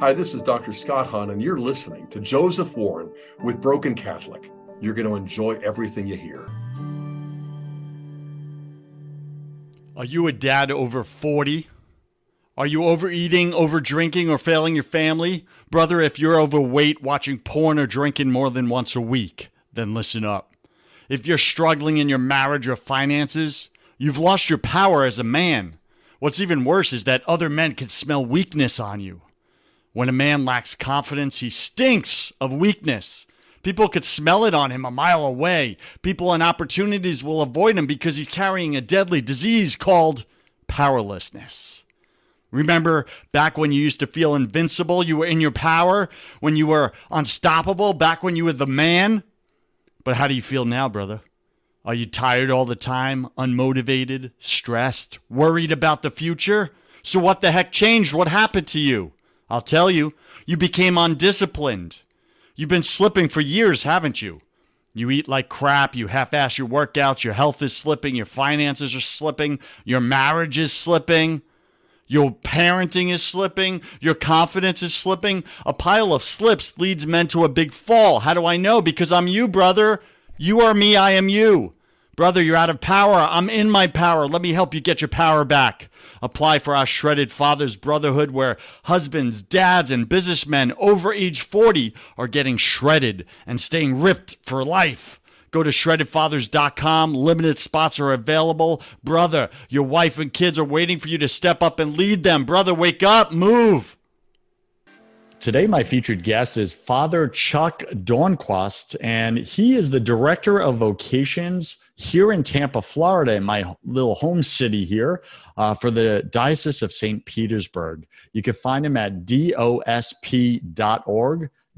Hi, this is Dr. Scott Hahn, and you're listening to Joseph Warren with Broken Catholic. You're going to enjoy everything you hear. Are you a dad over 40? Are you overeating, over drinking, or failing your family? Brother, if you're overweight, watching porn, or drinking more than once a week, then listen up. If you're struggling in your marriage or finances, you've lost your power as a man. What's even worse is that other men can smell weakness on you. When a man lacks confidence, he stinks of weakness. People could smell it on him a mile away. People and opportunities will avoid him because he's carrying a deadly disease called powerlessness. Remember back when you used to feel invincible, you were in your power, when you were unstoppable, back when you were the man? But how do you feel now, brother? Are you tired all the time, unmotivated, stressed, worried about the future? So, what the heck changed? What happened to you? I'll tell you, you became undisciplined. You've been slipping for years, haven't you? You eat like crap, you half ass your workouts, your health is slipping, your finances are slipping, your marriage is slipping, your parenting is slipping, your confidence is slipping. A pile of slips leads men to a big fall. How do I know? Because I'm you, brother. You are me, I am you. Brother, you're out of power. I'm in my power. Let me help you get your power back. Apply for our Shredded Fathers Brotherhood, where husbands, dads, and businessmen over age 40 are getting shredded and staying ripped for life. Go to shreddedfathers.com. Limited spots are available. Brother, your wife and kids are waiting for you to step up and lead them. Brother, wake up, move. Today, my featured guest is Father Chuck Dornquast, and he is the Director of Vocations here in Tampa, Florida, in my little home city here, uh, for the Diocese of St. Petersburg. You can find him at dosp.org,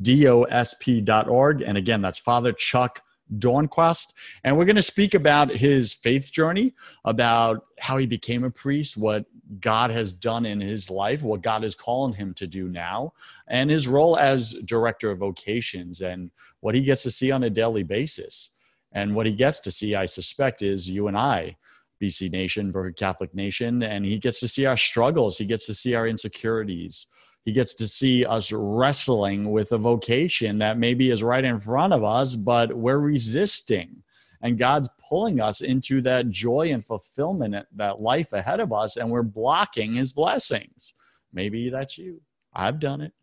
dosp.org. And again, that's Father Chuck Dornquast. And we're going to speak about his faith journey, about how he became a priest, what God has done in his life, what God is calling him to do now, and his role as director of vocations and what he gets to see on a daily basis. And what he gets to see, I suspect, is you and I, BC Nation, Broken Catholic Nation, and he gets to see our struggles. He gets to see our insecurities. He gets to see us wrestling with a vocation that maybe is right in front of us, but we're resisting and God's pulling us into that joy and fulfillment, that life ahead of us, and we're blocking his blessings. Maybe that's you. I've done it.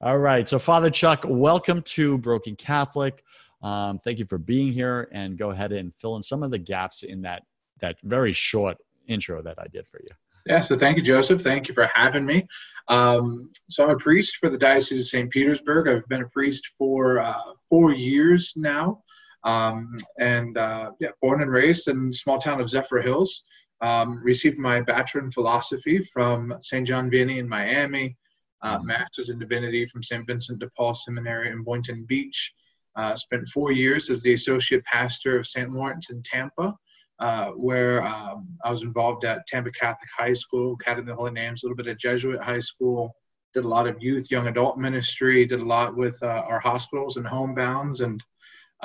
All right. So, Father Chuck, welcome to Broken Catholic. Um, thank you for being here and go ahead and fill in some of the gaps in that that very short intro that I did for you. Yeah, so thank you, Joseph. Thank you for having me. Um, so I'm a priest for the Diocese of St. Petersburg. I've been a priest for uh, four years now. Um, and uh, yeah, born and raised in the small town of Zephyrhills. Um, received my bachelor in philosophy from St. John Vianney in Miami, uh, master's in divinity from St. Vincent de Paul Seminary in Boynton Beach. Uh, spent four years as the associate pastor of St. Lawrence in Tampa, uh, where um, I was involved at Tampa Catholic High School, Academy of the Holy Names, a little bit at Jesuit High School. Did a lot of youth, young adult ministry. Did a lot with uh, our hospitals and homebounds, and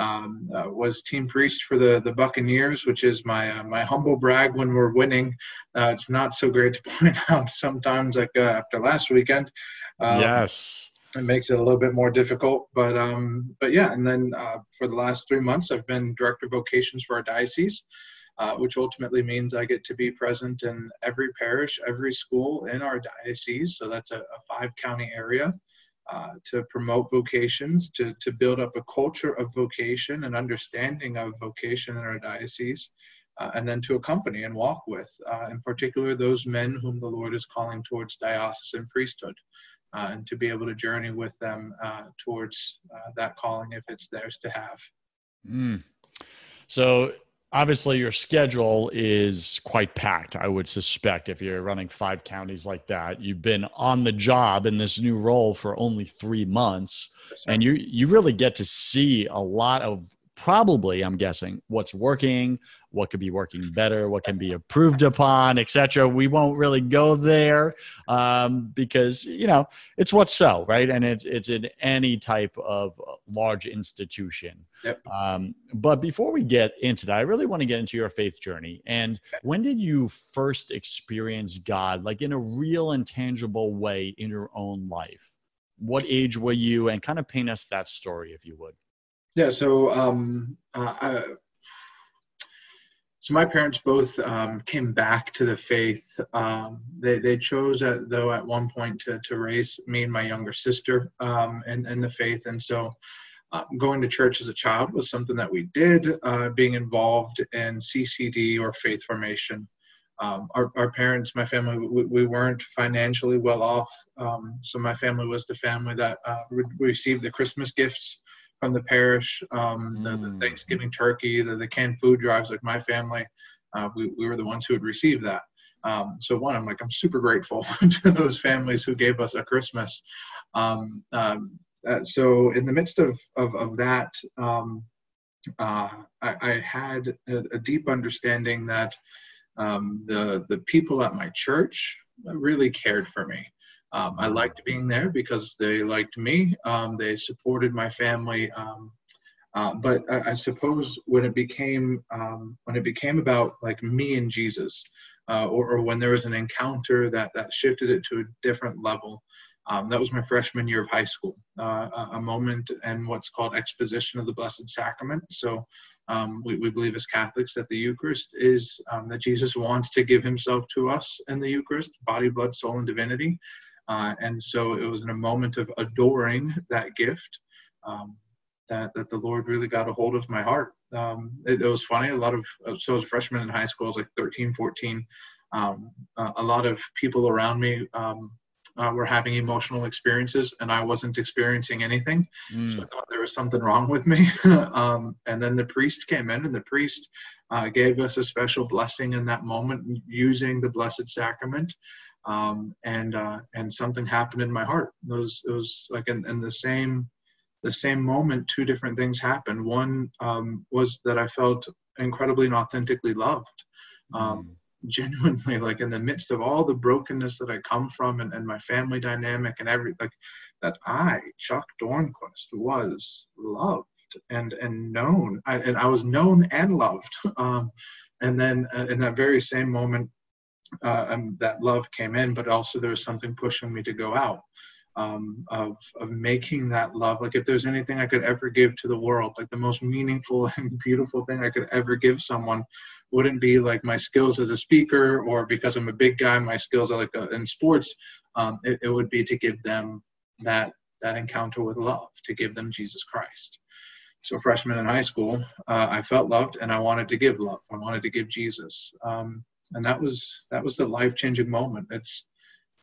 Um, uh, was team priest for the the Buccaneers, which is my uh, my humble brag when we're winning. Uh, it's not so great to point out sometimes, like uh, after last weekend. Um, yes, it makes it a little bit more difficult. But um, but yeah, and then uh, for the last three months, I've been director of vocations for our diocese. Uh, which ultimately means I get to be present in every parish, every school in our diocese. So that's a, a five county area. Uh, to promote vocations, to, to build up a culture of vocation and understanding of vocation in our diocese, uh, and then to accompany and walk with, uh, in particular, those men whom the Lord is calling towards diocesan priesthood, uh, and to be able to journey with them uh, towards that calling if it's theirs to have. Mm. So obviously your schedule is quite packed i would suspect if you're running five counties like that you've been on the job in this new role for only three months and you you really get to see a lot of probably i'm guessing what's working what could be working better what can be improved upon etc we won't really go there um, because you know it's what's so right? And it's it's in any type of large institution. Yep. um, but before we get into that i really want to get into your faith journey. And when did you first experience god like in a real and tangible way in your own life? What age were you? And kind of paint us that story if you would. Yeah, so um, uh, I, so my parents both um, came back to the faith. Um, they they chose uh, though at one point to to raise me and my younger sister um, in in the faith, and so. Uh, going to church as a child was something that we did. Uh, being involved in CCD or faith formation, um, our, our parents, my family, we, we weren't financially well off. Um, so my family was the family that uh, re- received the Christmas gifts from the parish, um, the, the, mm. Thanksgiving turkey, the, the canned food drives, like my family, uh, we, we were the ones who had received that. Um, so one, I'm like, I'm super grateful to those families who gave us a Christmas. Um, um, uh, so in the midst of, of, of that, um, uh, I, I, had a, a, deep understanding that um, the, the people at my church really cared for me. Um, I liked being there because they liked me. Um, they supported my family. Um, uh, but I, I, suppose when it became um, when it became about like me and Jesus, uh, or, or, when there was an encounter that that shifted it to a different level, um, that was my freshman year of high school. Uh, a moment and what's called exposition of the Blessed Sacrament. So. Um, we, we, believe as Catholics that the Eucharist is that Jesus wants to give Himself to us in the Eucharist, body, blood, soul, and divinity. Uh, and so it was in a moment of adoring that gift um, that, that the Lord really got a hold of my heart. Um, it, it, was funny. A lot of, so as a freshman in high school, I was like 13, 14. Um, uh, a lot of people around me um, uh, were having emotional experiences and I wasn't experiencing anything. Mm. So I thought there was something wrong with me. um, and then the priest came in and the priest uh, gave us a special blessing in that moment using the Blessed Sacrament um, and uh, and something happened in my heart. It was it was like in, in the same the same moment, two different things happened. One um, was that I felt incredibly and authentically loved, um, mm. genuinely, like in the midst of all the brokenness that I come from and, and my family dynamic and every like that I Chuck Dornquast was loved and and known, I, and I was known and loved. Um, and then uh, in that very same moment, uh, um, that love came in, but also there was something pushing me to go out. Um, of of making that love. Like if there's anything I could ever give to the world, like the most meaningful and beautiful thing I could ever give someone, wouldn't be like my skills as a speaker or because I'm a big guy, my skills are like uh, in sports. Um, it, it would be to give them that that encounter with love, to give them Jesus Christ. So freshman in high school, uh, I felt loved and I wanted to give love. I wanted to give Jesus. Um, and that was that was the life changing moment. It's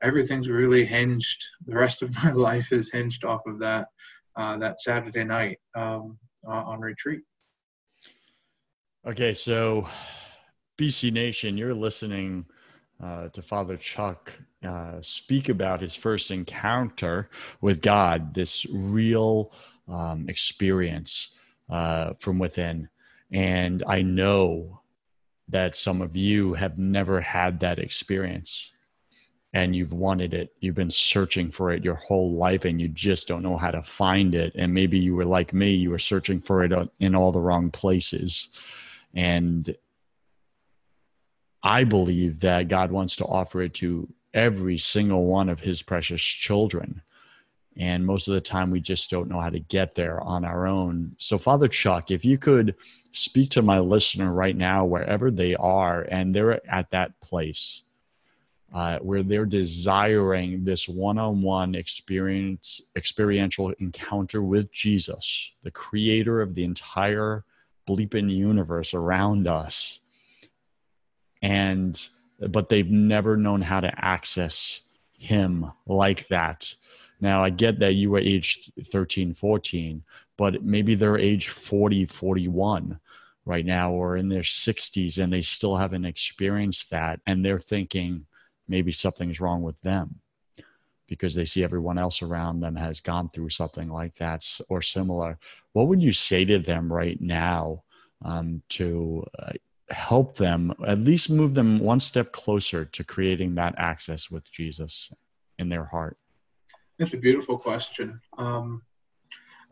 everything's really hinged. The rest of my life is hinged off of that uh, that Saturday night um, uh, on retreat. Okay, so BC Nation, you're listening uh, to Father Chuck uh, speak about his first encounter with God, this real um, experience uh, from within. And I know that some of you have never had that experience. and you've wanted it. You've been searching for it your whole life and you just don't know how to find it. And maybe you were like me, you were searching for it in all the wrong places. And I believe that God wants to offer it to every single one of his precious children. And most of the time, we just don't know how to get there on our own. So, Father Chuck, if you could speak to my listener right now, wherever they are, and they're at that place uh, where they're desiring this one-on-one experience, experiential encounter with Jesus, the creator of the entire bleeping universe around us, and but they've never known how to access Him like that now, I get that you were age 13, 14, but maybe they're age 40, 41 right now or in their 60s and they still haven't experienced that. And they're thinking maybe something's wrong with them because they see everyone else around them has gone through something like that or similar. What would you say to them right now um, to uh, help them, at least move them one step closer to creating that access with Jesus in their heart? It's a beautiful question. Um,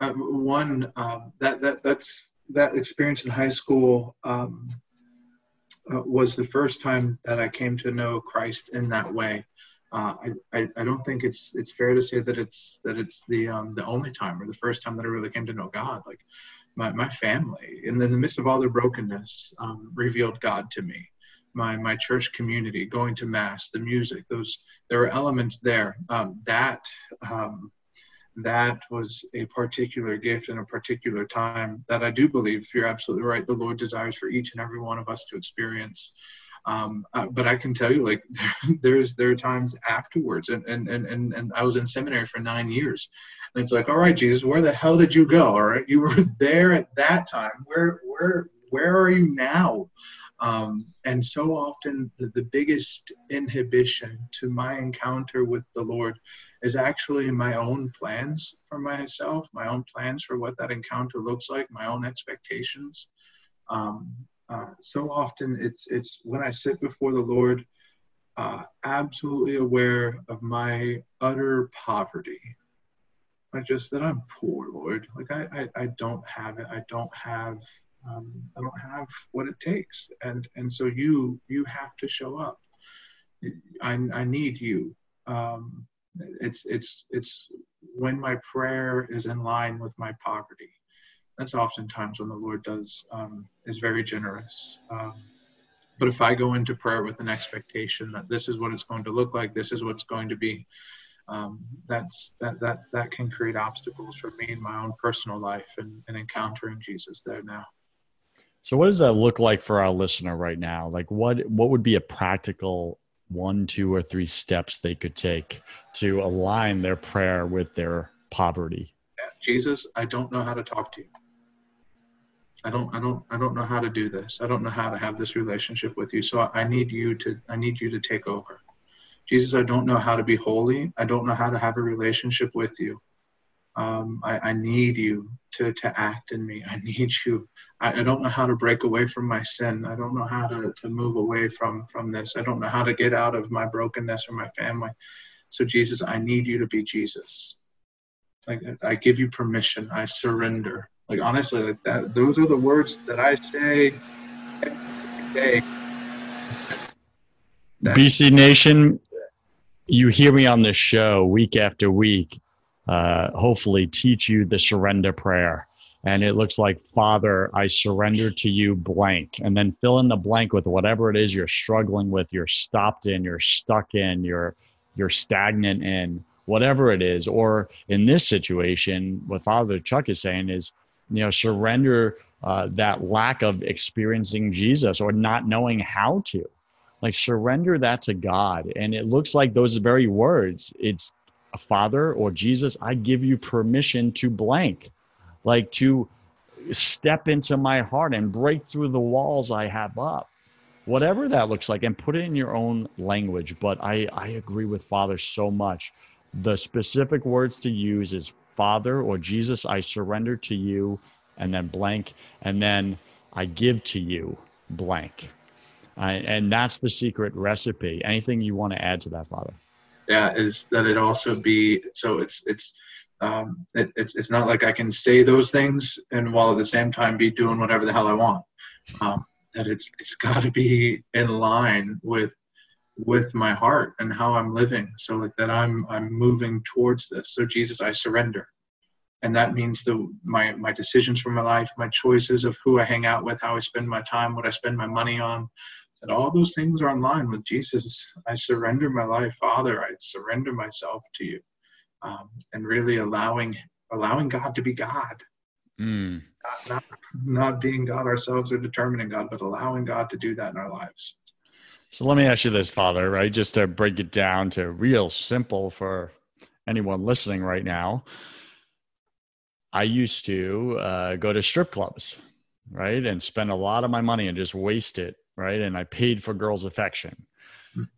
uh, one um, that that that's that experience in high school um, uh, was the first time that I came to know Christ in that way. Uh, I, I, I don't think it's it's fair to say that it's that it's the um, the only time or the first time that I really came to know God. Like my, my family, in the midst of all their brokenness, um, revealed God to me my my church community, going to mass, the music, those there are elements there. Um, that um, that was a particular gift in a particular time that I do believe you're absolutely right. The Lord desires for each and every one of us to experience. Um, uh, but I can tell you, like, there's there are times afterwards, and and and and, and I was in seminary for nine years, and it's like, all right, Jesus, where the hell did you go? All right, you were there at that time. Where where where are you now? Um, and so often, the, the biggest inhibition to my encounter with the Lord is actually my own plans for myself, my own plans for what that encounter looks like, my own expectations. Um, uh, so often, it's it's when I sit before the Lord, uh, absolutely aware of my utter poverty. I just that I'm poor, Lord. Like I, I, I don't have it. I don't have um, I don't have what it takes, and and so you you have to show up. I, I need you. Um, it's it's it's when my prayer is in line with my poverty. That's oftentimes when the Lord does um, is very generous. Um, but if I go into prayer with an expectation that this is what it's going to look like, this is what's going to be, um, that's that that that can create obstacles for me in my own personal life and, and encountering Jesus there now. So what does that look like for our listener right now? Like what what would be a practical one, two, or three steps they could take to align their prayer with their poverty? Jesus, I don't know how to talk to you. I don't I don't I don't know how to do this. I don't know how to have this relationship with you. So I need you to I need you to take over. Jesus, I don't know how to be holy. I don't know how to have a relationship with you. Um, I, I, need you to, to act in me. I need you. I, I, don't know how to break away from my sin. I don't know how to, to move away from, from this. I don't know how to get out of my brokenness or my family. So, Jesus, I need you to be Jesus. Like, I give you permission. I surrender. Like, honestly, like that, those are the words that I say every day. BC Nation, you hear me on this show week after week uh, hopefully teach you the surrender prayer. And it looks like, Father, I surrender to you blank. And then fill in the blank with whatever it is you're struggling with, you're stopped in, you're stuck in, you're you're stagnant in, whatever it is. Or in this situation, what Father Chuck is saying is, you know, surrender uh, that lack of experiencing Jesus or not knowing how to. Like surrender that to God. And it looks like those very words, it's Father or Jesus, I give you permission to blank, like to step into my heart and break through the walls I have up. Whatever that looks like, and put it in your own language. But I, I agree with Father so much. The specific words to use is Father or Jesus, I surrender to you, and then blank, and then I give to you blank. And that's the secret recipe. Anything you want to add to that, Father? Yeah, is that it also be so it's it's um, it, it's it's not like I can say those things and while at the same time be doing whatever the hell I want. Um, that it's it's got to be in line with with my heart and how I'm living. So like that I'm I'm moving towards this. So Jesus, I surrender. And that means the my my decisions for my life, my choices of who I hang out with, how I spend my time, what I spend my money on, that all those things are in line with Jesus. I surrender my life, Father. I surrender myself to you, um, and really allowing allowing God to be God, Mm. not, not not being God ourselves or determining God, but allowing God to do that in our lives. So let me ask you this, Father, right? Just to break it down to real simple for anyone listening right now. I used to uh, go to strip clubs, right? And spend a lot of my money and just waste it, right? And I paid for girls' affection.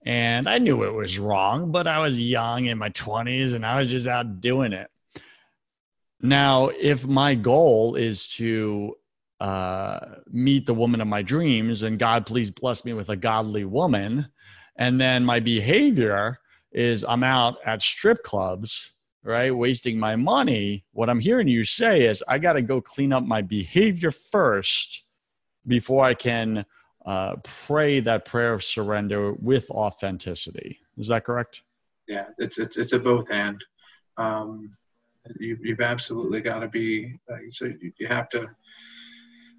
And I knew it was wrong, but I was young in my 20s and I was just out doing it. Now, if my goal is to uh, meet the woman of my dreams and God, please bless me with a godly woman, and then my behavior is I'm out at strip clubs, right, wasting my money, what I'm hearing you say is I got to go clean up my behavior first before I can uh, pray that prayer of surrender with authenticity. Is that correct? Yeah, it's it's it's a both and. Um, you, you've absolutely got to be uh, so you, you have to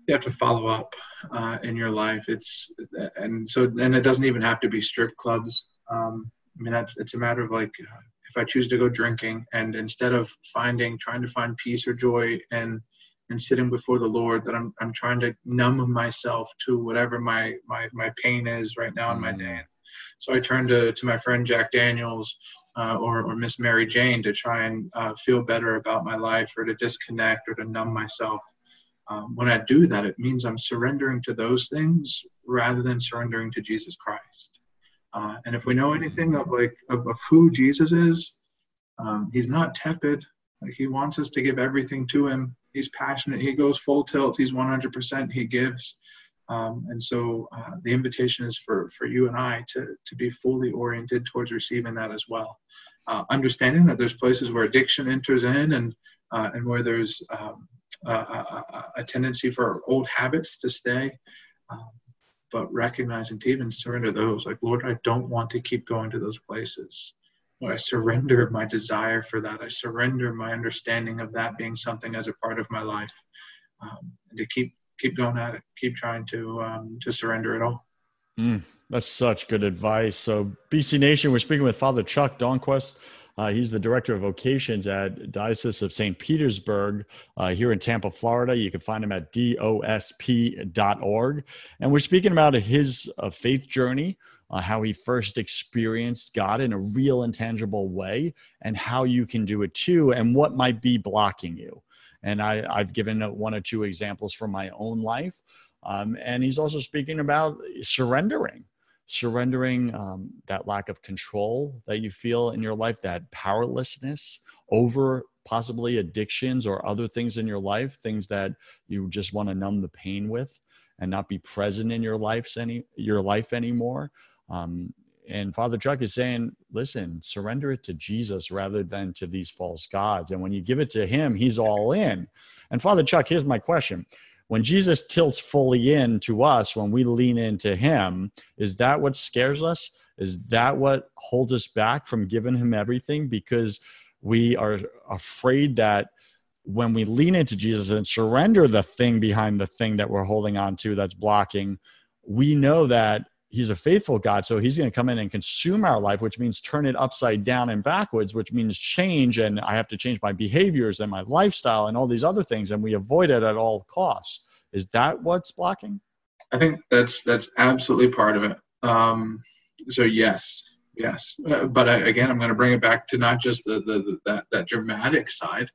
you have to follow up uh, in your life. It's and so and it doesn't even have to be strip clubs. Um, I mean that's it's a matter of like if I choose to go drinking and instead of finding trying to find peace or joy and and sitting before the Lord that I'm I'm trying to numb myself to whatever my my my pain is right now in my day. So I turn to to my friend Jack Daniels uh, or, or Miss Mary Jane to try and uh, feel better about my life or to disconnect or to numb myself. Um, when I do that, it means I'm surrendering to those things rather than surrendering to Jesus Christ. Uh, and if we know anything of like of, of who Jesus is, um, he's not tepid. He wants us to give everything to him. He's passionate. He goes full tilt. He's 100%. He gives. Um, and so uh, the invitation is for, for you and I to, to be fully oriented towards receiving that as well. Uh, understanding that there's places where addiction enters in and, uh, and where there's um, a, a, a, tendency for old habits to stay, um, but recognizing to even surrender those, like, Lord, I don't want to keep going to those places. I surrender my desire for that. I surrender my understanding of that being something as a part of my life. Um, and to keep keep going at it, keep trying to um, to surrender it all. Mm, that's such good advice. So, BC Nation, we're speaking with Father Chuck Dornquast. Uh, he's the director of vocations at Diocese of St. Petersburg uh, here in Tampa, Florida. You can find him at dosp.org. And we're speaking about his uh, faith journey, uh, how he first experienced God in a real and tangible way, and how you can do it too, and what might be blocking you. And I, I've given one or two examples from my own life. Um, and he's also speaking about surrendering, surrendering um, that lack of control that you feel in your life, that powerlessness over possibly addictions or other things in your life, things that you just want to numb the pain with and not be present in your life any your life anymore. Um, and Father Chuck is saying, listen, surrender it to Jesus rather than to these false gods. And when you give it to him, he's all in. And Father Chuck, here's my question. When Jesus tilts fully in to us, when we lean into him, is that what scares us? Is that what holds us back from giving him everything? Because we are afraid that when we lean into Jesus and surrender the thing behind the thing that we're holding on to that's blocking, we know that he's a faithful God. So he's going to come in and consume our life, which means turn it upside down and backwards, which means change. And I have to change my behaviors and my lifestyle and all these other things. And we avoid it at all costs. Is that what's blocking? I think that's that's absolutely part of it. Um, so yes, yes. Uh, but I, again, I'm going to bring it back to not just the, the, the that that dramatic side,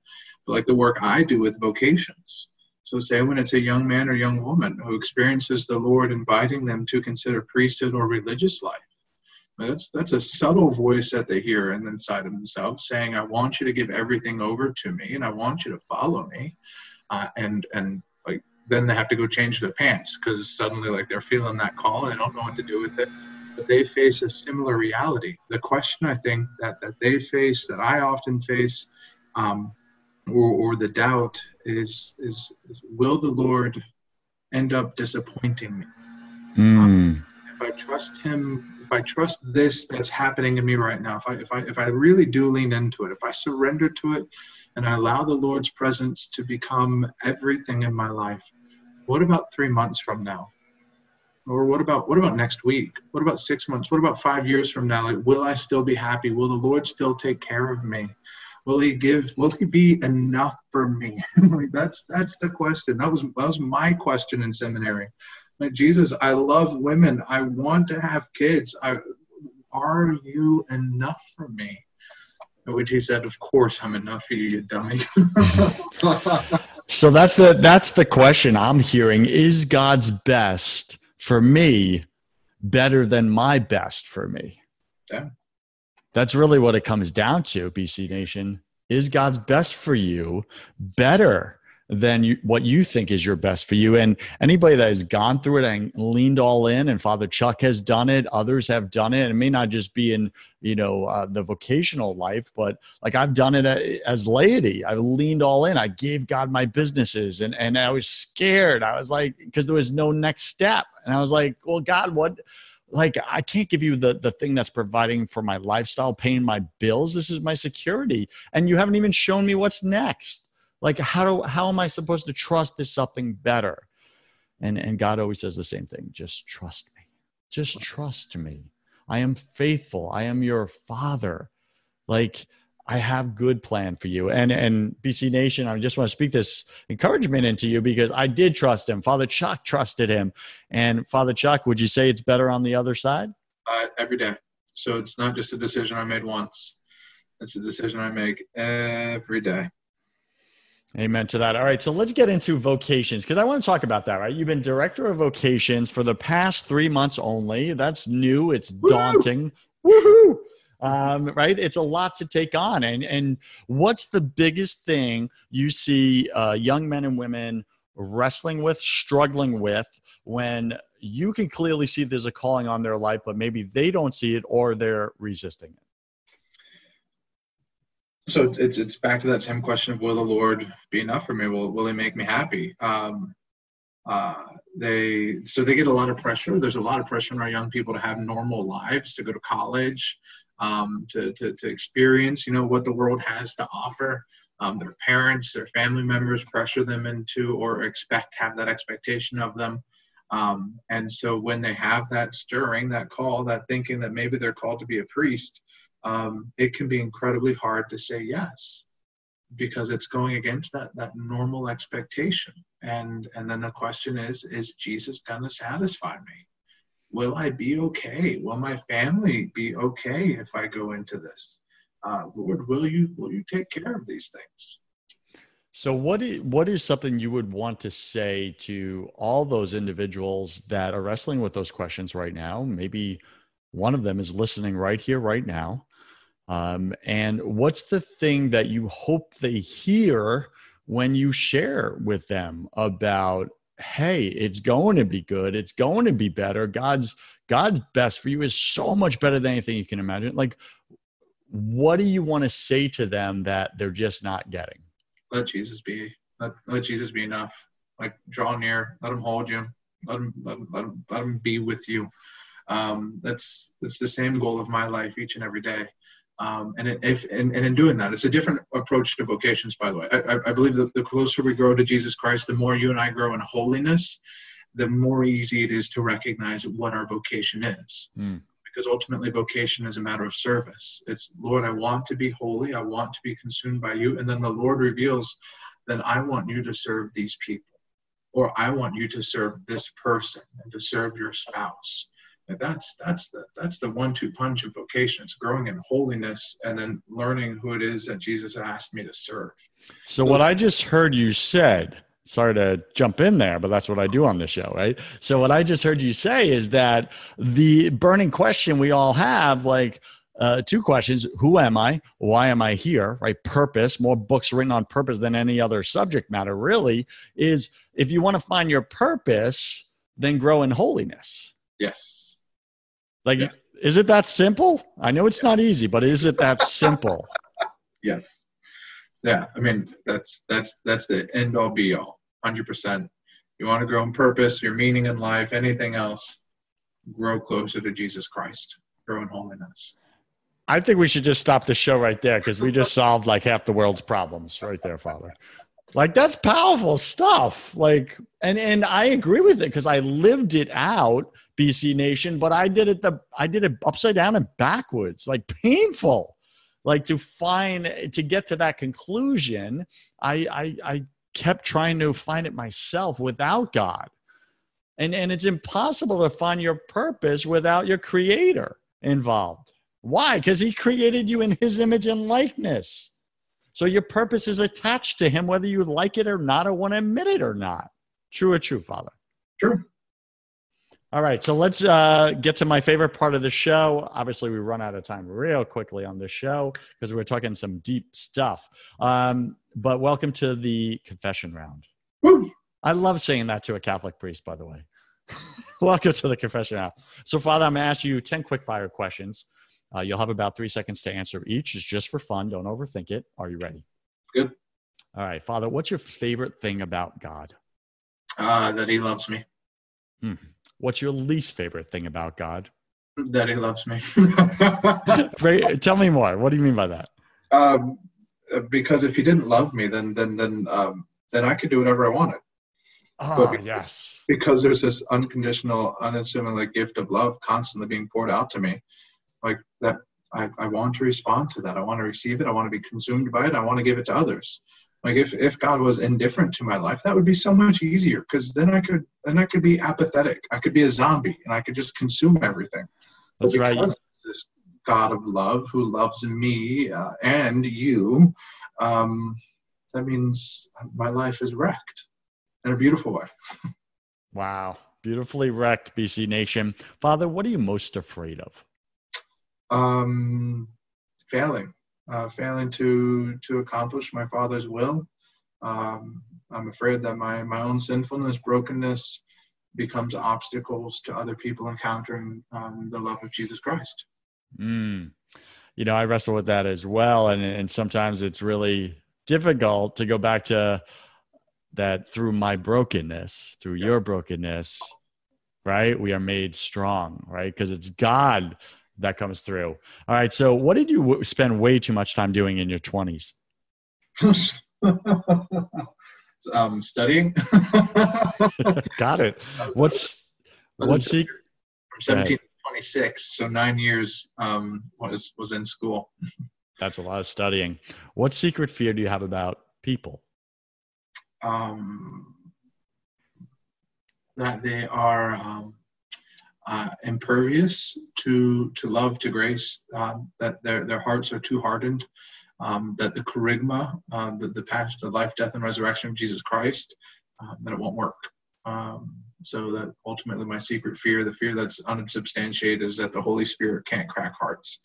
but like the work I do with vocations so, say when it's a young man or young woman who experiences the Lord inviting them to consider priesthood or religious life, that's that's a subtle voice that they hear inside of themselves, saying, "I want you to give everything over to me, and I want you to follow me," uh, and and like then they have to go change their pants because suddenly like they're feeling that call and they don't know what to do with it. but they face a similar reality. The question I think that, that they face, that I often face, um, or, or the doubt is, is, is will the Lord end up disappointing me? Mm. Um, if I trust Him, if I trust this that's happening in me right now, if I if I if I really do lean into it, if I surrender to it, and I allow the Lord's presence to become everything in my life, what about three months from now? Or what about what about next week? What about six months? What about five years from now? Like, will I still be happy? Will the Lord still take care of me? Will He give? Will He be enough for me? like that's that's the question. That was that was my question in seminary. Like Jesus, I love women. I want to have kids. I, are you enough for me? At which he said, "Of course I'm enough for you, you dummy." so that's the that's the question I'm hearing. Is God's best for me better than my best for me? Yeah. That's really what it comes down to, BC Nation. Is God's best for you better than you, what you think is your best for you. And anybody that has gone through it and leaned all in, and Father Chuck has done it, others have done it. It may not just be in you know uh, the vocational life, but like I've done it uh, as laity. I leaned all in. I gave God my businesses, and and I was scared. I was like, because there was no next step, and I was like, well, God, what? Like i can't give you the the thing that's providing for my lifestyle paying my bills. This is my security and you haven't even shown me what's next. Like how do how am i supposed to trust this something better? And and god always says the same thing just trust me. Just trust me. I am faithful. I am your father. Like i have good plan for you and and bc nation i just want to speak this encouragement into you because i did trust him father chuck trusted him and father chuck would you say it's better on the other side uh, every day so it's not just a decision i made once it's a decision i make every day Amen to that. All right, so let's get into vocations because I want to talk about that, right? You've been director of vocations for the past three months only. That's new, it's daunting. Woohoo! Um, right? It's a lot to take on. And, and what's the biggest thing you see uh, young men and women wrestling with, struggling with when you can clearly see there's a calling on their life, but maybe they don't see it or they're resisting it? so it's it's back to that same question of will the Lord be enough for me? Will will He make me happy? Um, uh, they so they get a lot of pressure. There's a lot of pressure on our young people to have normal lives, to go to college, um, to, to to experience you know what the world has to offer. Um, their parents, their family members pressure them into or expect have that expectation of them. Um, and so when they have that stirring, that call, that thinking that maybe they're called to be a priest, um, it can be incredibly hard to say yes because it's going against that that normal expectation and and then the question is is jesus going to satisfy me will i be okay? Will my family be okay if i go into this? Uh, lord will you will you take care of these things? So what is, what is something you would want to say to all those individuals that are wrestling with those questions right now? Maybe one of them is listening right here right now. Um, and what's the thing that you hope they hear when you share with them about, hey, it's going to be good, it's going to be better. God's God's best for you is so much better than anything you can imagine. Like, what do you want to say to them that they're just not getting? Let Jesus be. Let, let Jesus be enough. Like, draw near. Let him hold you. Let him let him, let him, let him be with you. Um, that's that's the same goal of my life each and every day. Um, and, if, and, and, in doing that, it's a different approach to vocations, by the way. I, I believe that the closer we grow to Jesus Christ, the more you and I grow in holiness, the more easy it is to recognize what our vocation is. Mm. Because ultimately, vocation is a matter of service. It's, Lord, I want to be holy. I want to be consumed by you. And then the Lord reveals, then I want you to serve these people. Or I want you to serve this person and to serve your spouse that's that's the that's the one-two punch of vocation. It's growing in holiness and then learning who it is that Jesus asked me to serve. So, what I just heard you said. Sorry to jump in there, but that's what I do on this show, right? So, what I just heard you say is that the burning question we all have, like, uh, two questions who am i why am i here right purpose more books written on purpose than any other subject matter really is if you want to find your purpose then grow in holiness yes Like, yeah. is it that simple? I know it's not easy, but is it that simple? yes. Yeah. I mean, that's that's that's the end all be all. Hundred percent. You want to grow in purpose, your meaning in life, anything else, grow closer to Jesus Christ, grow in holiness. I think we should just stop the show right there because we just solved like half the world's problems right there, Father. Like that's powerful stuff. Like, and and I agree with it because I lived it out, BC Nation, but I did it the I did it upside down and backwards, like painful. Like to find to get to that conclusion, I I, I kept trying to find it myself without God. And and it's impossible to find your purpose without your creator involved. Why? Because he created you in his image and likeness. So your purpose is attached to him, whether you like it or not, or want to admit it or not. True or true, Father? True. All right, so let's uh, get to my favorite part of the show. Obviously, we run out of time real quickly on this show because we're talking some deep stuff. Um, but welcome to the confession round. Woo! I love saying that to a Catholic priest, by the way. welcome to the confession round. So, Father, I'm going to ask you 10 quick fire questions. Uh, you'll have about three seconds to answer each. It's just for fun. Don't overthink it. Are you ready? Good. All right, Father, what's your favorite thing about God? Uh, that he loves me. Hmm. What's your least favorite thing about God? That he loves me. Tell me more. What do you mean by that? Um, because if he didn't love me, then then then um, then I could do whatever I wanted. Oh, because, yes. Because there's this unconditional, unassuming like gift of love constantly being poured out to me like that I, I want to respond to that. I want to receive it. I want to be consumed by it. I want to give it to others. Like if, if God was indifferent to my life, that would be so much easier because then I could then I could be apathetic. I could be a zombie and I could just consume everything. That's right. This God of love who loves me uh, and you, um, that means my life is wrecked in a beautiful way. wow, beautifully wrecked, BC Nation. Father, what are you most afraid of? um, failing, uh, failing to to accomplish my Father's will. Um, I'm afraid that my my own sinfulness, brokenness, becomes obstacles to other people encountering um, the love of Jesus Christ. Mm. You know, I wrestle with that as well, and and sometimes it's really difficult to go back to that through my brokenness, through yeah. your brokenness, right? We are made strong, right? Because it's God that comes through. All right. So, what did you spend way too much time doing in your 20s? um, studying. Got it. What's what's he? From 17 to 26, so nine years um, was was in school. That's a lot of studying. What secret fear do you have about people? Um, that they are um, uh, impervious to to love, to grace, uh, that their their hearts are too hardened, um, that the charisma, uh, the the passion, the life, death, and resurrection of Jesus Christ, uh, that it won't work. Um, so that ultimately, my secret fear, the fear that's unsubstantiated, is that the Holy Spirit can't crack hearts.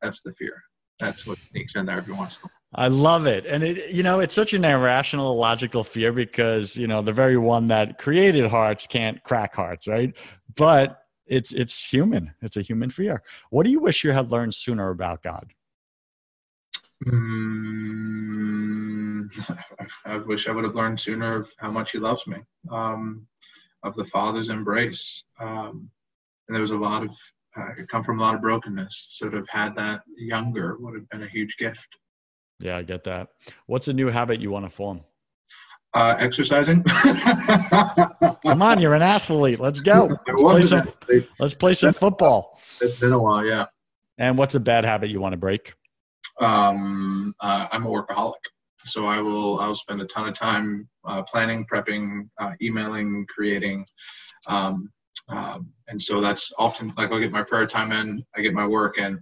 That's the fear. That's what sneaks in there every once in a while. I love it. And it, you know, it's such an irrational, logical fear because, you know, the very one that created hearts can't crack hearts, right? But it's it's human. It's a human fear. What do you wish you had learned sooner about God? Mm, I wish I would have learned sooner of how much He loves me, um, of the Father's embrace. Um, and there was a lot of uh, come from a lot of brokenness. So to have had that younger would have been a huge gift. Yeah, I get that. What's a new habit you want to form? Uh, exercising. Come on, you're an athlete. Let's go. Let's play some, let's play some football. It's been a while, yeah. And what's a bad habit you want to break? Um, uh, I'm a workaholic, so I will I will spend a ton of time uh, planning, prepping, uh, emailing, creating, um, um, and so that's often like I'll get my prayer time in, I get my work in,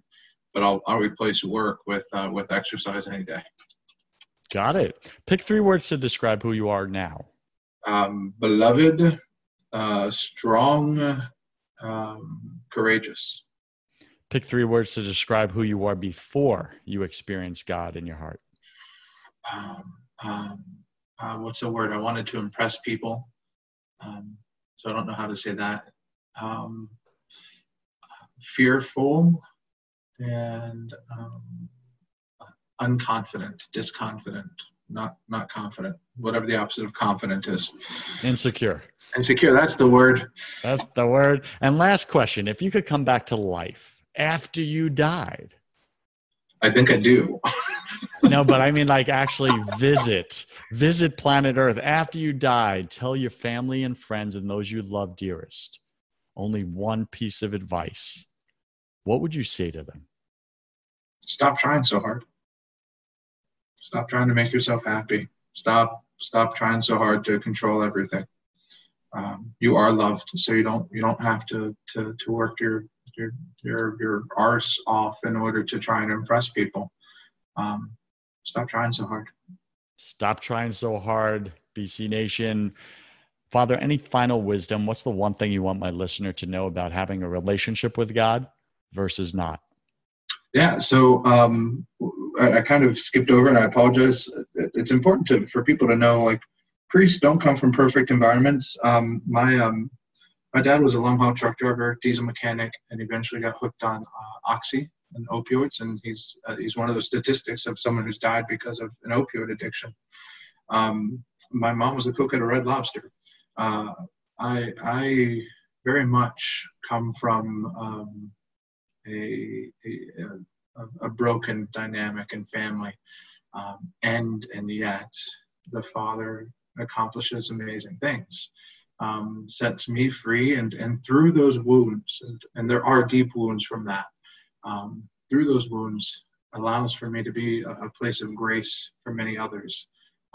but I'll I'll replace work with uh, with exercise any day. Got it. Pick three words to describe who you are now. Um, beloved, uh, strong, um, courageous. Pick three words to describe who you are before you experience God in your heart. Um, um uh, what's a word? I wanted to impress people. Um, so I don't know how to say that. Um, fearful and um, unconfident, disconfident, not not confident, whatever the opposite of confident is. Insecure. Insecure. That's the word. That's the word. And last question: If you could come back to life after you died, I think I do. no, but I mean, like, actually visit, visit planet Earth after you died. Tell your family and friends and those you love dearest only one piece of advice. What would you say to them? Stop trying so hard. Stop trying to make yourself happy. Stop, stop trying so hard to control everything. Um, you are loved, so you don't you don't have to to to work your your your your arse off in order to try and impress people. Um, stop trying so hard. Stop trying so hard, BC Nation. Father, any final wisdom? What's the one thing you want my listener to know about having a relationship with God versus not? Yeah, so um, I, kind of skipped over, and I apologize. It's important to for people to know, like priests don't come from perfect environments. Um, my um, my dad was a long haul truck driver, diesel mechanic, and eventually got hooked on uh, oxy and opioids, and he's uh, he's one of those statistics of someone who's died because of an opioid addiction. Um, my mom was a cook at a Red Lobster, uh, I, I very much come from um, a, a, a, broken dynamic and family, um, and and yet the Father accomplishes amazing things, um, sets me free, and and through those wounds, and, and there are deep wounds from that. Um, through those wounds, allows for me to be a, a place of grace for many others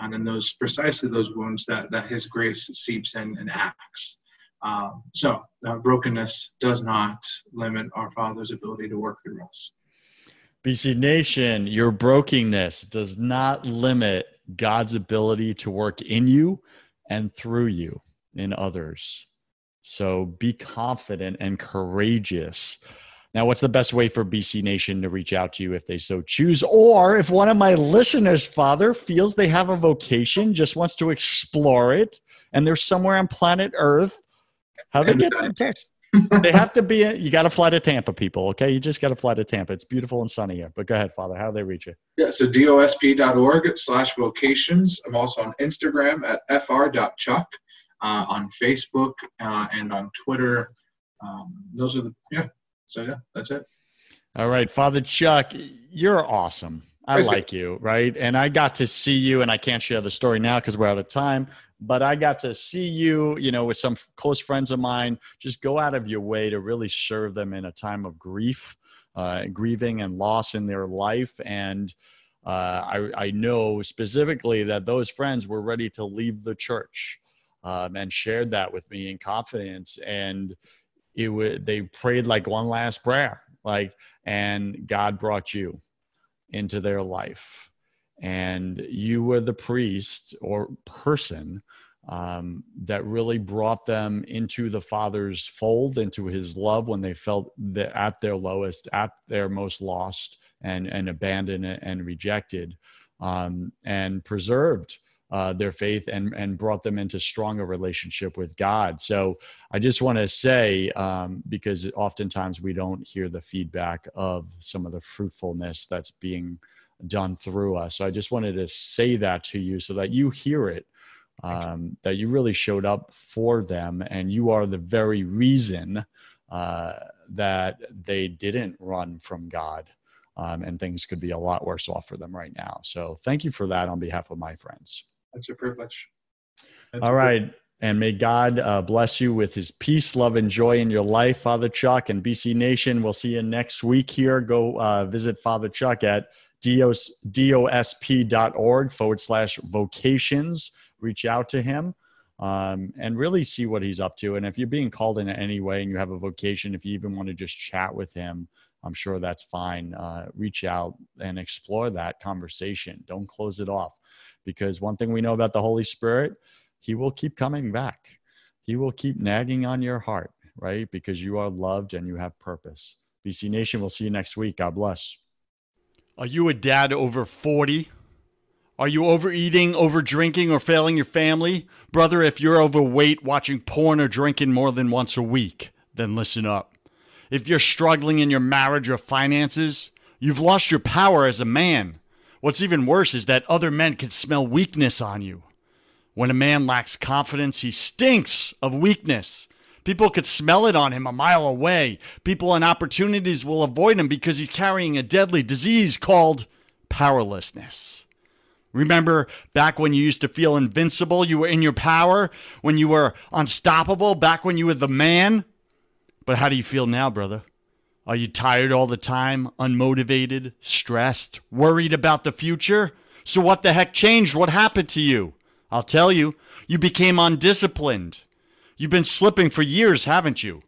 and in those precisely those wounds that that His grace seeps in and acts. Um, so uh, brokenness does not limit our Father's ability to work through us. BC Nation, your brokenness does not limit God's ability to work in you and through you in others. So be confident and courageous now, what's the best way for BC Nation to reach out to you if they so choose? Or if one of my listeners, Father, feels they have a vocation, just wants to explore it, and they're somewhere on planet Earth, how they get to touch? They have to be, you got to fly to Tampa, people, okay? You just got to fly to Tampa. It's beautiful and sunny here. But go ahead, Father. How do they reach you? Yeah, so dosp.org slash vocations. I'm also on Instagram at fr.chuck, uh, on Facebook, uh, and on Twitter. Um, those are the, yeah, so yeah, that's it. All right, Father Chuck, you're awesome. I like you, right? And I got to see you, and I can't share the story now because we're out of time. But I got to see you, you know, with some close friends of mine. Just go out of your way to really serve them in a time of grief, uh, grieving, and loss in their life. And uh, I, I know specifically that those friends were ready to leave the church um, and shared that with me in confidence. And it would they prayed like one last prayer like and god brought you into their life and you were the priest or person um, that really brought them into the father's fold into his love when they felt that at their lowest at their most lost and and abandoned and rejected um, and preserved uh, their faith and and brought them into stronger relationship with God. So I just want to say um, because oftentimes we don't hear the feedback of some of the fruitfulness that's being done through us. So I just wanted to say that to you so that you hear it. Um, that you really showed up for them, and you are the very reason uh, that they didn't run from God. Um, and things could be a lot worse off for them right now. So, thank you for that on behalf of my friends. That's a privilege. It's All right. Privilege. And may God uh, bless you with his peace, love, and joy in your life, Father Chuck and BC Nation. We'll see you next week here. Go uh, visit Father Chuck at dos, dosp.org forward slash vocations. Reach out to him um, and really see what he's up to. And if you're being called in any way and you have a vocation, if you even want to just chat with him, I'm sure that's fine. Uh, reach out and explore that conversation. Don't close it off because one thing we know about the Holy Spirit, he will keep coming back. He will keep nagging on your heart, right? Because you are loved and you have purpose. BC Nation, we'll see you next week. God bless. Are you a dad over 40? Are you overeating, over drinking, or failing your family? Brother, if you're overweight, watching porn, or drinking more than once a week, then listen up. If you're struggling in your marriage or finances, you've lost your power as a man. What's even worse is that other men can smell weakness on you. When a man lacks confidence, he stinks of weakness. People could smell it on him a mile away. People and opportunities will avoid him because he's carrying a deadly disease called powerlessness. Remember back when you used to feel invincible, you were in your power, when you were unstoppable, back when you were the man? But how do you feel now, brother? Are you tired all the time, unmotivated, stressed, worried about the future? So, what the heck changed? What happened to you? I'll tell you, you became undisciplined. You've been slipping for years, haven't you?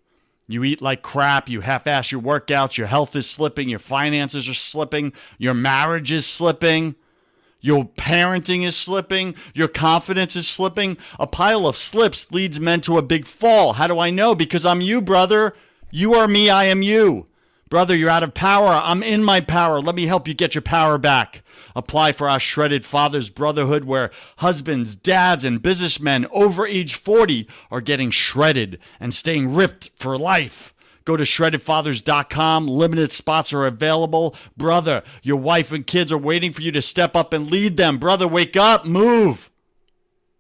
You eat like crap, you half ass your workouts, your health is slipping, your finances are slipping, your marriage is slipping, your parenting is slipping, your confidence is slipping. A pile of slips leads men to a big fall. How do I know? Because I'm you, brother. You are me, I am you. Brother, you're out of power. I'm in my power. Let me help you get your power back. Apply for our Shredded Fathers Brotherhood, where husbands, dads, and businessmen over age 40 are getting shredded and staying ripped for life. Go to shreddedfathers.com. Limited spots are available. Brother, your wife and kids are waiting for you to step up and lead them. Brother, wake up, move.